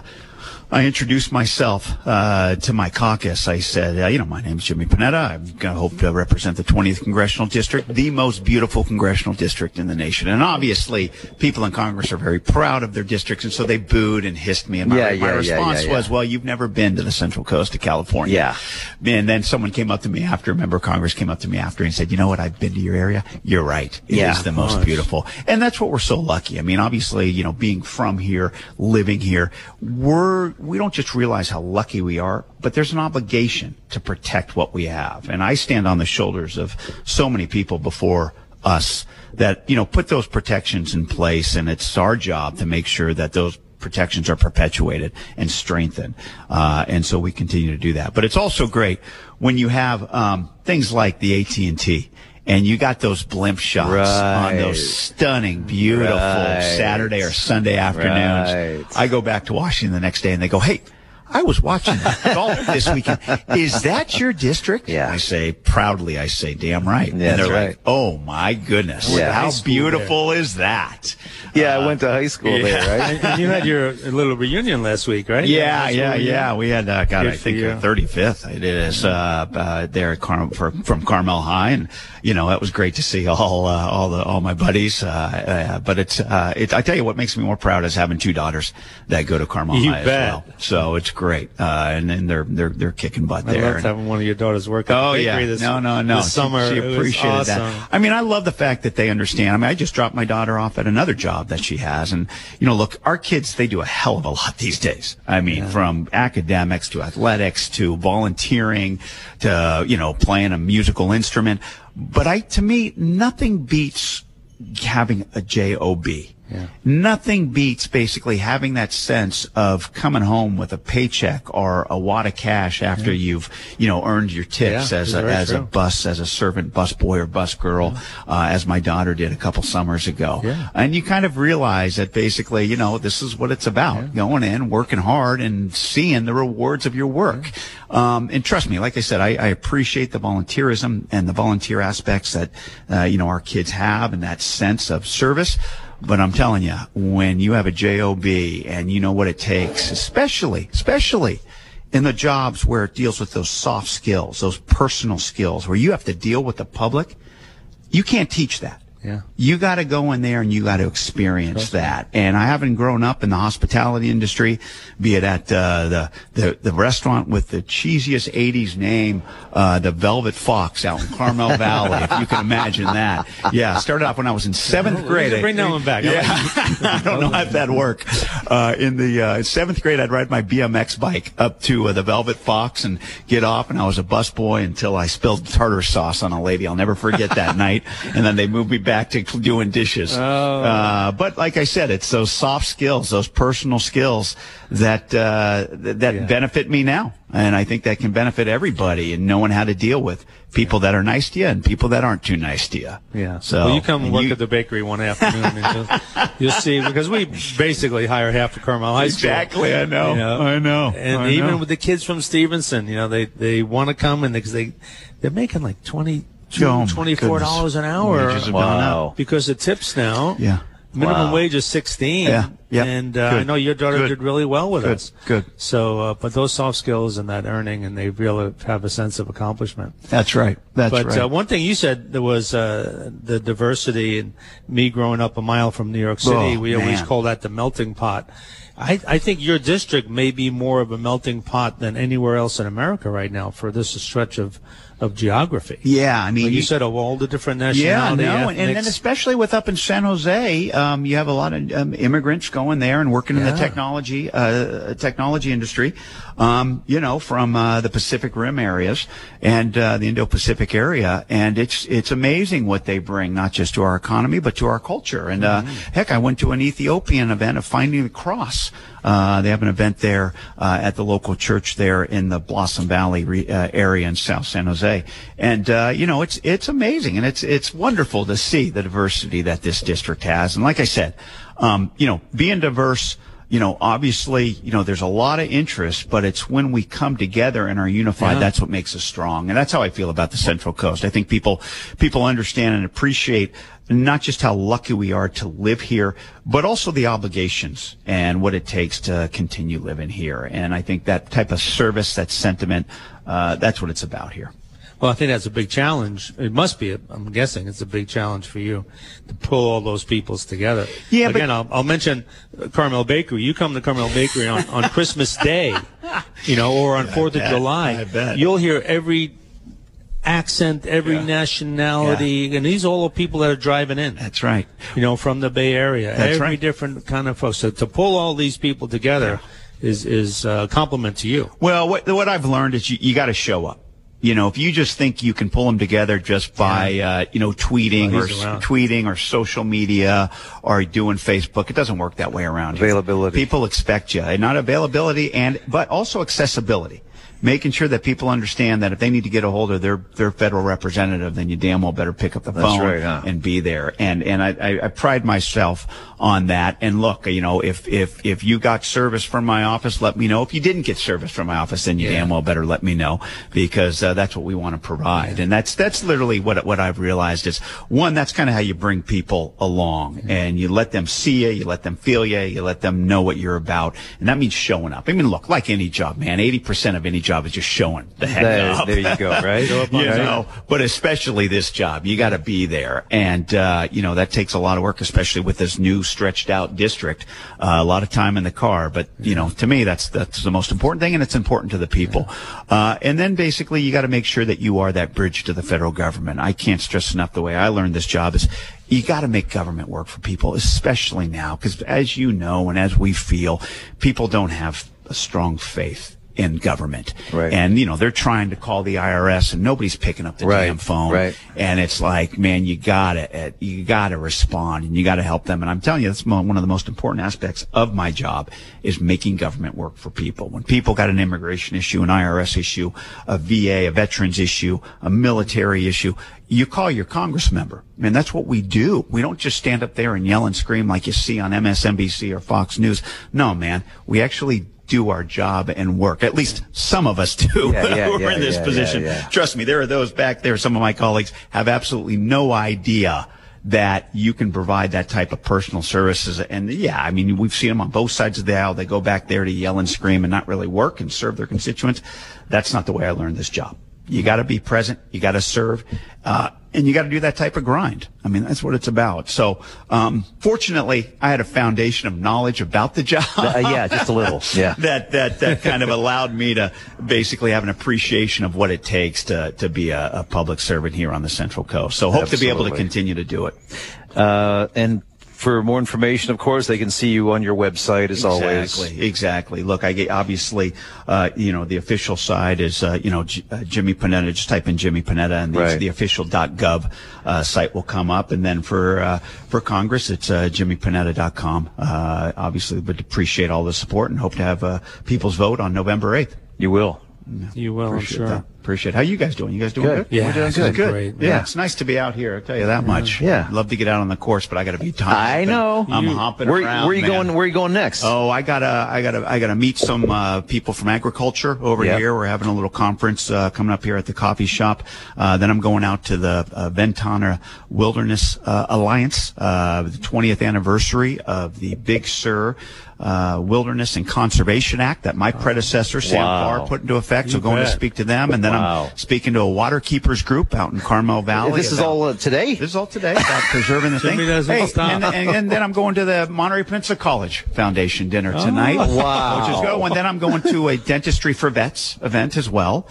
I introduced myself uh, to my caucus. I said, uh, you know, my name's Jimmy Panetta. I'm going to hope to represent the 20th congressional district, the most beautiful congressional district in the nation. And obviously, people in Congress are very proud of their districts, and so they booed and hissed me. And my, Yeah, my yeah, yeah, response yeah, yeah. was, well, you've never been to the Central Coast of California. Yeah. And then someone came up to me after, a member of Congress came up to me after and said, you know what, I've been to your area. You're right. It is Yeah. the most beautiful. And that's what we're so lucky. I mean, obviously, you know, being from here, living here, we're, we don't just realize how lucky we are, but there's an obligation to protect what we have. And I stand on the shoulders of so many people before us that, you know, put those protections in place. And it's our job to make sure that those protections are perpetuated and strengthened. Uh, and so we continue to do that. But it's also great when you have um, things like the AT&T and you got those blimp shots on those stunning, beautiful Right. Saturday or Sunday afternoons. Right. I go back to Washington the next day and they go, hey, I was watching golf this weekend. Is that your district? Yeah. I say proudly, I say, damn right. Yeah, and they're right. like, oh my goodness. Yeah. How beautiful is that? Yeah, I went to high school there, right? And, and you had your little reunion last week, right? Yeah, yeah, reunion? yeah. We had, uh, God, Good I think you. uh, 35th. It is uh, uh, there at Car- for, from Carmel High, and you know it was great to see all uh, all the all my buddies. Uh, uh, but it's uh, it, I tell you what makes me more proud is having two daughters that go to Carmel You High bet. as well. So it's great, uh, and then they're they're they're kicking butt I there. loved And- having one of your daughters work at Oh the yeah, this, no, no, no. this summer. She, she appreciated awesome. that. I mean, I love the fact that they understand. I mean, I just dropped my daughter off at another job that she has, and you know, look, our kids they do a hell of a lot these days. I mean, from academics to athletics to volunteering to you know playing a musical instrument. But I, to me, nothing beats having a job. Yeah. Nothing beats basically having that sense of coming home with a paycheck or a wad of cash after you've, you know, earned your tips Yeah, as a, as a bus, as a servant bus boy or bus girl, uh, as my daughter did a couple summers ago. Yeah. And you kind of realize that basically, you know, this is what it's about. Going in, working hard and seeing the rewards of your work. Um, and trust me, like I said, I, I appreciate the volunteerism and the volunteer aspects that, uh, you know, our kids have and that sense of service. But I'm telling you, when you have a job and you know what it takes, especially, especially in the jobs where it deals with those soft skills, those personal skills, where you have to deal with the public, you can't teach that. Yeah. You got to go in there and you got to experience that. And I haven't grown up in the hospitality industry, be it at uh, the, the the restaurant with the cheesiest '80s name, uh, the Velvet Fox out in Carmel Valley, if you can imagine that. Yeah, started off when I was in seventh grade. bring that one back. I Yeah, I don't know how that work. Uh, in the uh, seventh grade, I'd ride my BMX bike up to uh, the Velvet Fox and get off, and I was a busboy until I spilled tartar sauce on a lady. I'll never forget that night. And then they moved me back to doing dishes. Uh, but like I said, it's those soft skills, those personal skills that uh, th- that Yeah. benefit me now, and I think that can benefit everybody. And knowing how to deal with people that are nice to you and people that aren't too nice to you. Yeah. So well, you come work you- at the bakery one afternoon, and you'll, you'll see because we basically hire half the Carmel High School. Exactly, I know, You know? I know, And I even know. with the kids from Stevenson, you know, they they want to come and because they they're making like twenty Oh, twenty four dollars an hour Wages have gone up. Wow. because the tips now. Yeah. Minimum Wow. wage is sixteen. Yeah, yeah. And uh, I know your daughter Good. did really well with Good, us. good. So, uh, but those soft skills and that earning, and they really have a sense of accomplishment. That's right. That's but right. uh, one thing you said there was uh, the diversity, and me growing up a mile from New York City, Oh, we always call that the melting pot. I, I think your district may be more of a melting pot than anywhere else in America right now for this stretch of, of geography. yeah, I mean, Like you said, of all the different nationalities. Yeah, no, and, and then especially with up in San Jose, um, you have a lot of um, immigrants going there and working in the technology uh, technology industry. Um, you know, from uh, the Pacific Rim areas and uh, the Indo-Pacific area, and it's it's amazing what they bring, not just to our economy but to our culture. And uh, heck, I went to an Ethiopian event of Finding the Cross. Uh, they have an event there uh, at the local church there in the Blossom Valley re- uh, area in South San Jose, and uh, you know it's it's amazing and it's it's wonderful to see the diversity that this district has. And like I said, um, you know, being diverse you know, obviously, you know, there's a lot of interest, but it's when we come together and are unified, Yeah. that's what makes us strong. And that's how I feel about the Central Coast. I think people, people understand and appreciate not just how lucky we are to live here, but also the obligations and what it takes to continue living here. And I think that type of service, that sentiment, uh, that's what it's about here. Well, I think that's a big challenge. It must be. I'm guessing it's a big challenge for you to pull all those peoples together. Yeah, but- Again, I'll, I'll mention uh, Carmel Bakery. You come to Carmel Bakery on, on Christmas Day, you know, or on Fourth of bet. July. I bet. You'll hear every accent, every nationality, and these are all the people that are driving in. That's right. You know, from the Bay Area. That's every right. different kind of folks. So to pull all these people together is is a compliment to you. Well, what, what I've learned is you, you got to show up. You know, if you just think you can pull them together just by, uh, you know, tweeting or around. tweeting or social media or doing Facebook, it doesn't work that way around. here. Availability. People expect you, and not availability, and but also accessibility. Making sure that people understand that if they need to get a hold of their, their federal representative, then you damn well better pick up the That's phone right, huh? and be there. And and I, I, I pride myself on that. And look, you know, if if if you got service from my office, let me know. If you didn't get service from my office, then you damn well better let me know because uh, that's what we want to provide. And that's that's literally what what I've realized is one. That's kind of how you bring people along, and you let them see you, you let them feel you, you let them know what you're about, and that means showing up. I mean, look, like any job, man, eighty percent of any job is just showing the heck There, up there you go, right? you know, but especially this job, you got to be there, and uh, you know that takes a lot of work, especially with this new stretched out district. Uh, a lot of time in the car, but you know, to me, that's that's the most important thing, and it's important to the people. Uh, and then basically, you got to make sure that you are that bridge to the federal government. I can't stress enough the way I learned this job is. You got to make government work for people, especially now, because as you know and as we feel, people don't have a strong faith in government. Right. And, you know, they're trying to call the IRS and nobody's picking up the Right, damn phone. right. And it's like, man, you gotta, uh, you gotta respond and you gotta help them. And I'm telling you, that's one of the most important aspects of my job is making government work for people. When people got an immigration issue, an IRS issue, a VA, a veterans issue, a military issue, you call your Congress member. Man, that's what we do. We don't just stand up there and yell and scream like you see on MSNBC or Fox News. No, man, we actually do our job and work. At least some of us do Yeah, yeah, who are yeah, in this position. Trust me, there are those back there. Some of my colleagues have absolutely no idea that you can provide that type of personal services. And yeah, I mean, we've seen them on both sides of the aisle. They go back there to yell and scream and not really work and serve their constituents. That's not the way I learned this job. You got to be present. You got to serve. Uh, and you got to do that type of grind. I mean, that's what it's about. So, um, fortunately, I had a foundation of knowledge about the job Uh, yeah, just a little. Yeah. that that that kind of allowed me to basically have an appreciation of what it takes to to be a, a public servant here on the Central Coast. So hope to be able to continue to do it. Uh, and for more information, of course, they can see you on your website as always. Exactly, exactly. Look, I get, obviously, uh, you know, the official side is, uh, you know, J- uh, Jimmy Panetta. Just type in Jimmy Panetta, and the, Right. the official .gov uh, site will come up. And then for uh, for Congress, it's uh, jimmypanetta.com. Uh, obviously, would appreciate all the support and hope to have uh, people's vote on November eighth. You will. You will, I'm sure. that. Appreciate. it. How you guys doing? You guys doing Good. good? Yeah, We're doing good. Good. great. Yeah. Yeah. it's nice to be out here. I'll tell you that much. Yeah. love to get out on the course, but I got to be done. I know. I'm You- hopping Where, around. where you man. going? Where you going next? Oh, I gotta, I gotta, I gotta meet some uh, people from agriculture over Yeah. here. We're having a little conference uh, coming up here at the coffee shop. Uh, then I'm going out to the uh, Ventana Wilderness uh, Alliance, uh, the 20th anniversary of the Big Sur uh, Wilderness and Conservation Act that my predecessor Sam Wow. Farr put into effect. So going to speak to them, and then Wow. I'm speaking to a water keepers group out in Carmel Valley. this is all uh, today. this is all today about preserving the thing. Hey. And, and, and then I'm going to the Monterey Peninsula College Foundation dinner tonight. Oh, Wow. Which is good. And then I'm going to a Dentistry for Vets event as well.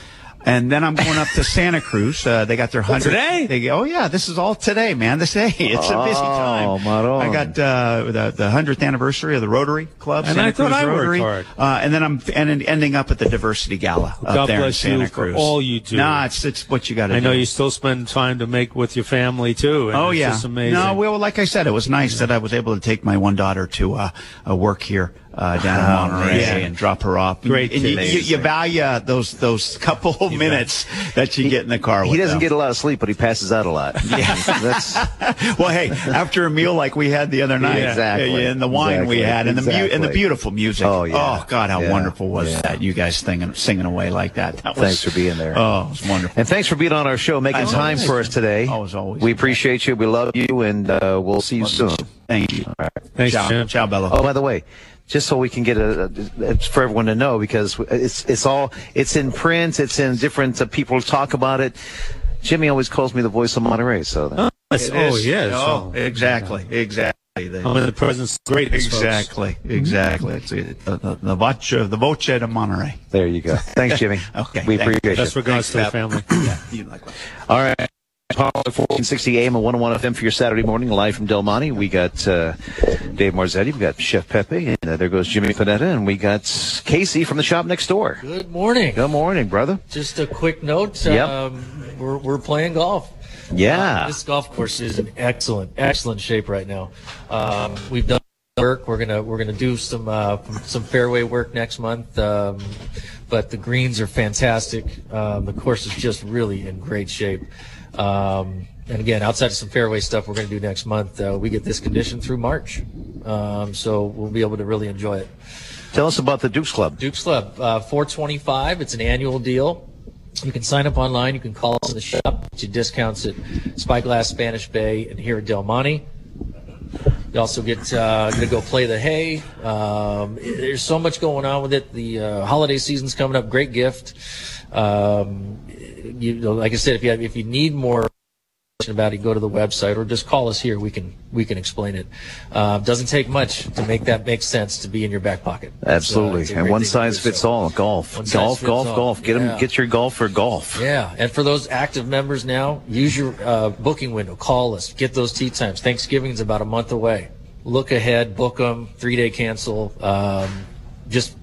And then I'm going up to Santa Cruz. Uh, they got their hundred. Today? They go, oh yeah, this is all today, man. This day, it's a busy time. Oh, maron. I got uh, the the hundredth anniversary of the Rotary Club. And Santa I thought Cruz I worked Rotary. hard. Uh, and then I'm and ending up at the Diversity Gala up God there bless in you Santa for all you do. Nah, it's it's what you got to do. I know you still spend time to make with your family too. and Oh it's yeah, just amazing. no. Well, like I said, it was nice that I was able to take my one daughter to uh, uh, work here uh, down in Monterey yeah. and drop her off. Great and you, you, you value those those couple of minutes that you get in the car. He doesn't them. get a lot of sleep, but he passes out a lot. Yeah, that's well, hey, after a meal like we had the other night, Yeah, exactly. and the wine we had, and the mu- and the beautiful music. Oh, yeah. Oh God, how Yeah. wonderful was Yeah. that? You guys singing singing away like that. that was, Thanks for being there. Oh, it was wonderful. and thanks for being on our show, making As time always. for us today. Always, always. We appreciate you. We love you, and uh, we'll see you soon. Thank you. Thanks, ciao, Jim. ciao, Bello. Oh, by the way, just so we can get a, a it's for everyone to know because it's it's all it's in print, it's in different uh, people talk about it. Jimmy always calls me the voice of Monterey, so that, Yes. It Oh, is. yes. Oh, exactly, exactly. The- I'm in the presence of greatness, folks. Exactly, exactly. It's uh, the, the, the voce, the voce de Monterey. there you go. Thanks, Jimmy. Okay, we thank- appreciate Best you. regards to the family. Yeah, you like that. All right. Power 1460 AM and 101 FM for your Saturday morning, live from Del Monte. We got uh, Dave Marzetti, we got Chef Pepe, and uh, there goes Jimmy Panetta, and we got Casey from the shop next door. Good morning. Good morning, brother. Just a quick note. Yep. Um, we're, we're playing golf. Yeah. Uh, this golf course is in excellent, excellent shape right now. Um, we've done work. We're gonna we're gonna do some uh, some fairway work next month. Um, but the greens are fantastic. Um, the course is just really in great shape. Um, and again, outside of some fairway stuff we're going to do next month, uh, we get this condition through March. Um, so we'll be able to really enjoy it. Tell us about the Dukes Club. Dukes Club, uh, 425. It's an annual deal. You can sign up online. You can call us in the shop. Get you discounts at Spyglass, Spanish Bay, and here at Del Monte. You also get uh, to go play the hay. Um, there's so much going on with it. The uh, holiday season's coming up. Great gift. Um, you know, like I said, if you have, if you need more information about it, go to the website or just call us here. We can we can explain it. Uh, doesn't take much to make that make sense to be in your back pocket. Uh, Absolutely. a and one size fits so. all. Golf. One golf, golf, all. golf. Get Yeah. get your golf for golf. Yeah, and for those active members now, use your uh, booking window. Call us. Get those tee times. Thanksgiving's about a month away. Look ahead. Book them. Three day cancel. Um, just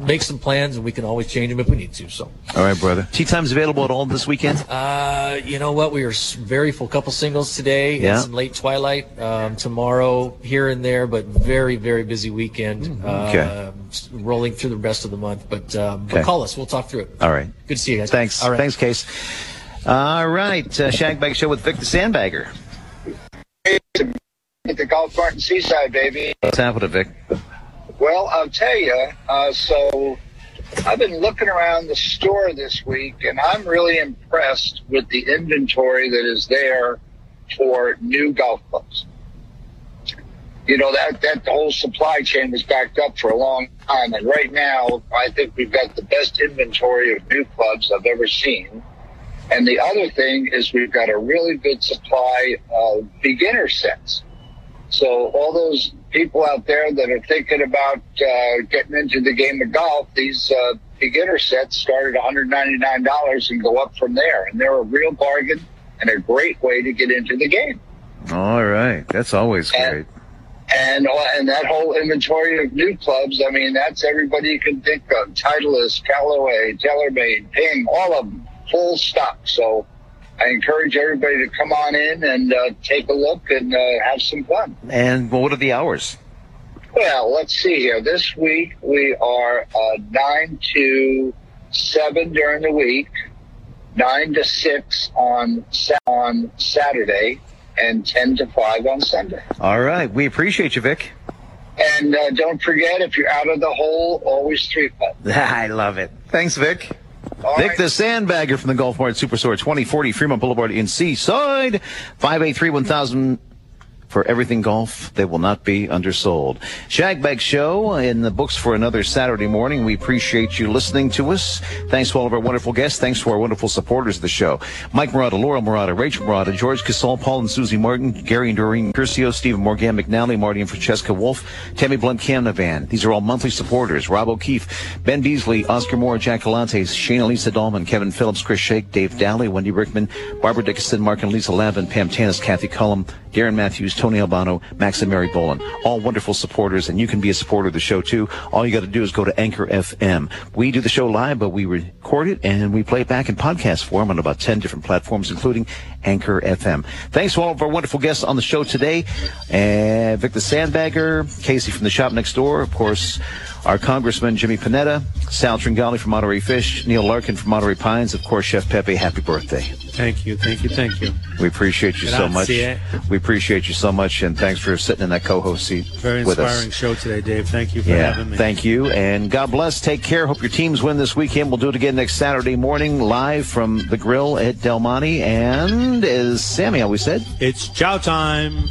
make some plans, and we can always change them if we need to. So, All right, brother. Tee times available at all this weekend? uh, you know what? We are very full. Couple singles today. Yeah. And some late twilight um, tomorrow here and there, but very very busy weekend. Okay. Uh, s- rolling through the rest of the month, but, um, Okay. but call us. We'll talk through it. All right. Good to see you guys. Thanks. All right. Thanks, Case. All right. Uh, Shagbag Show with Vic the Sandbagger. at the Golf Mart in Seaside, baby. What's happening, Vic? Well, I'll tell you. Uh, so I've been looking around the store this week, and I'm really impressed with the inventory that is there for new golf clubs. You know that that whole supply chain was backed up for a long time, and right now I think we've got the best inventory of new clubs I've ever seen. And the other thing is we've got a really good supply of beginner sets. So all those people out there that are thinking about uh, getting into the game of golf, these uh, beginner sets start at $199 and go up from there, and they're a real bargain and a great way to get into the game. All right. That's always And- great. And uh, and that whole inventory of new clubs, I mean, that's everybody you can think of: Titleist, Callaway, TaylorMade, Ping, all of them, full stock. So I encourage everybody to come on in and uh, take a look and uh, have some fun. And what are the hours? Well, let's see here. This week we are uh, nine to seven during the week, nine to six on on Saturday, and ten to five on Sunday. All right. We appreciate you, Vic. And uh, don't forget, if you're out of the hole, always three putt. I love it. Thanks, Vic. All Vic right. the Sandbagger from the Golf Mart Superstore, 2040 Fremont Boulevard in Seaside. 583 1000 for everything golf. They will not be undersold. Shagbag Show in the books for another Saturday morning. We appreciate you listening to us. Thanks to all of our wonderful guests. Thanks to our wonderful supporters of the show. Mike Murata, Laura Murata, Rachel Murata, George Casal, Paul and Susie Martin, Gary and Doreen Curcio, Stephen Morgan, McNally, Marty and Francesca Wolf, Tammy Blunt Canavan. These are all monthly supporters. Rob O'Keefe, Ben Beasley, Oscar Moore, Jack Galantes, Shane Lisa Dahlman, Kevin Phillips, Chris Shake, Dave Dowley, Wendy Rickman, Barbara Dickinson, Mark and Lisa Lavin, Pam Tanis, Kathy Cullum, Darren Matthews, Tony Albano, Max and Mary Boland. All wonderful supporters, and you can be a supporter of the show too. All you got to do is go to Anchor FM. We do the show live, but we record it and we play it back in podcast form on about 10 different platforms, including Anchor FM. Thanks to all of our wonderful guests on the show today. And Vic the Sandbagger, Casey from the shop next door, of course, our Congressman Jimmy Panetta, Sal Tringali from Monterey Fish, Neil Larkin from Monterey Pines, of course, Chef Pepe, happy birthday. Thank you, thank you, thank you. We appreciate you so much. We appreciate you so much, and thanks for sitting in that co-host seat Very inspiring show today, Dave. Thank you for Yeah, having me. thank you, and God bless. Take care. Hope your teams win this weekend. We'll do it again next Saturday morning, live from the grill at Del Monte. And as Sammy always said, It's chow time.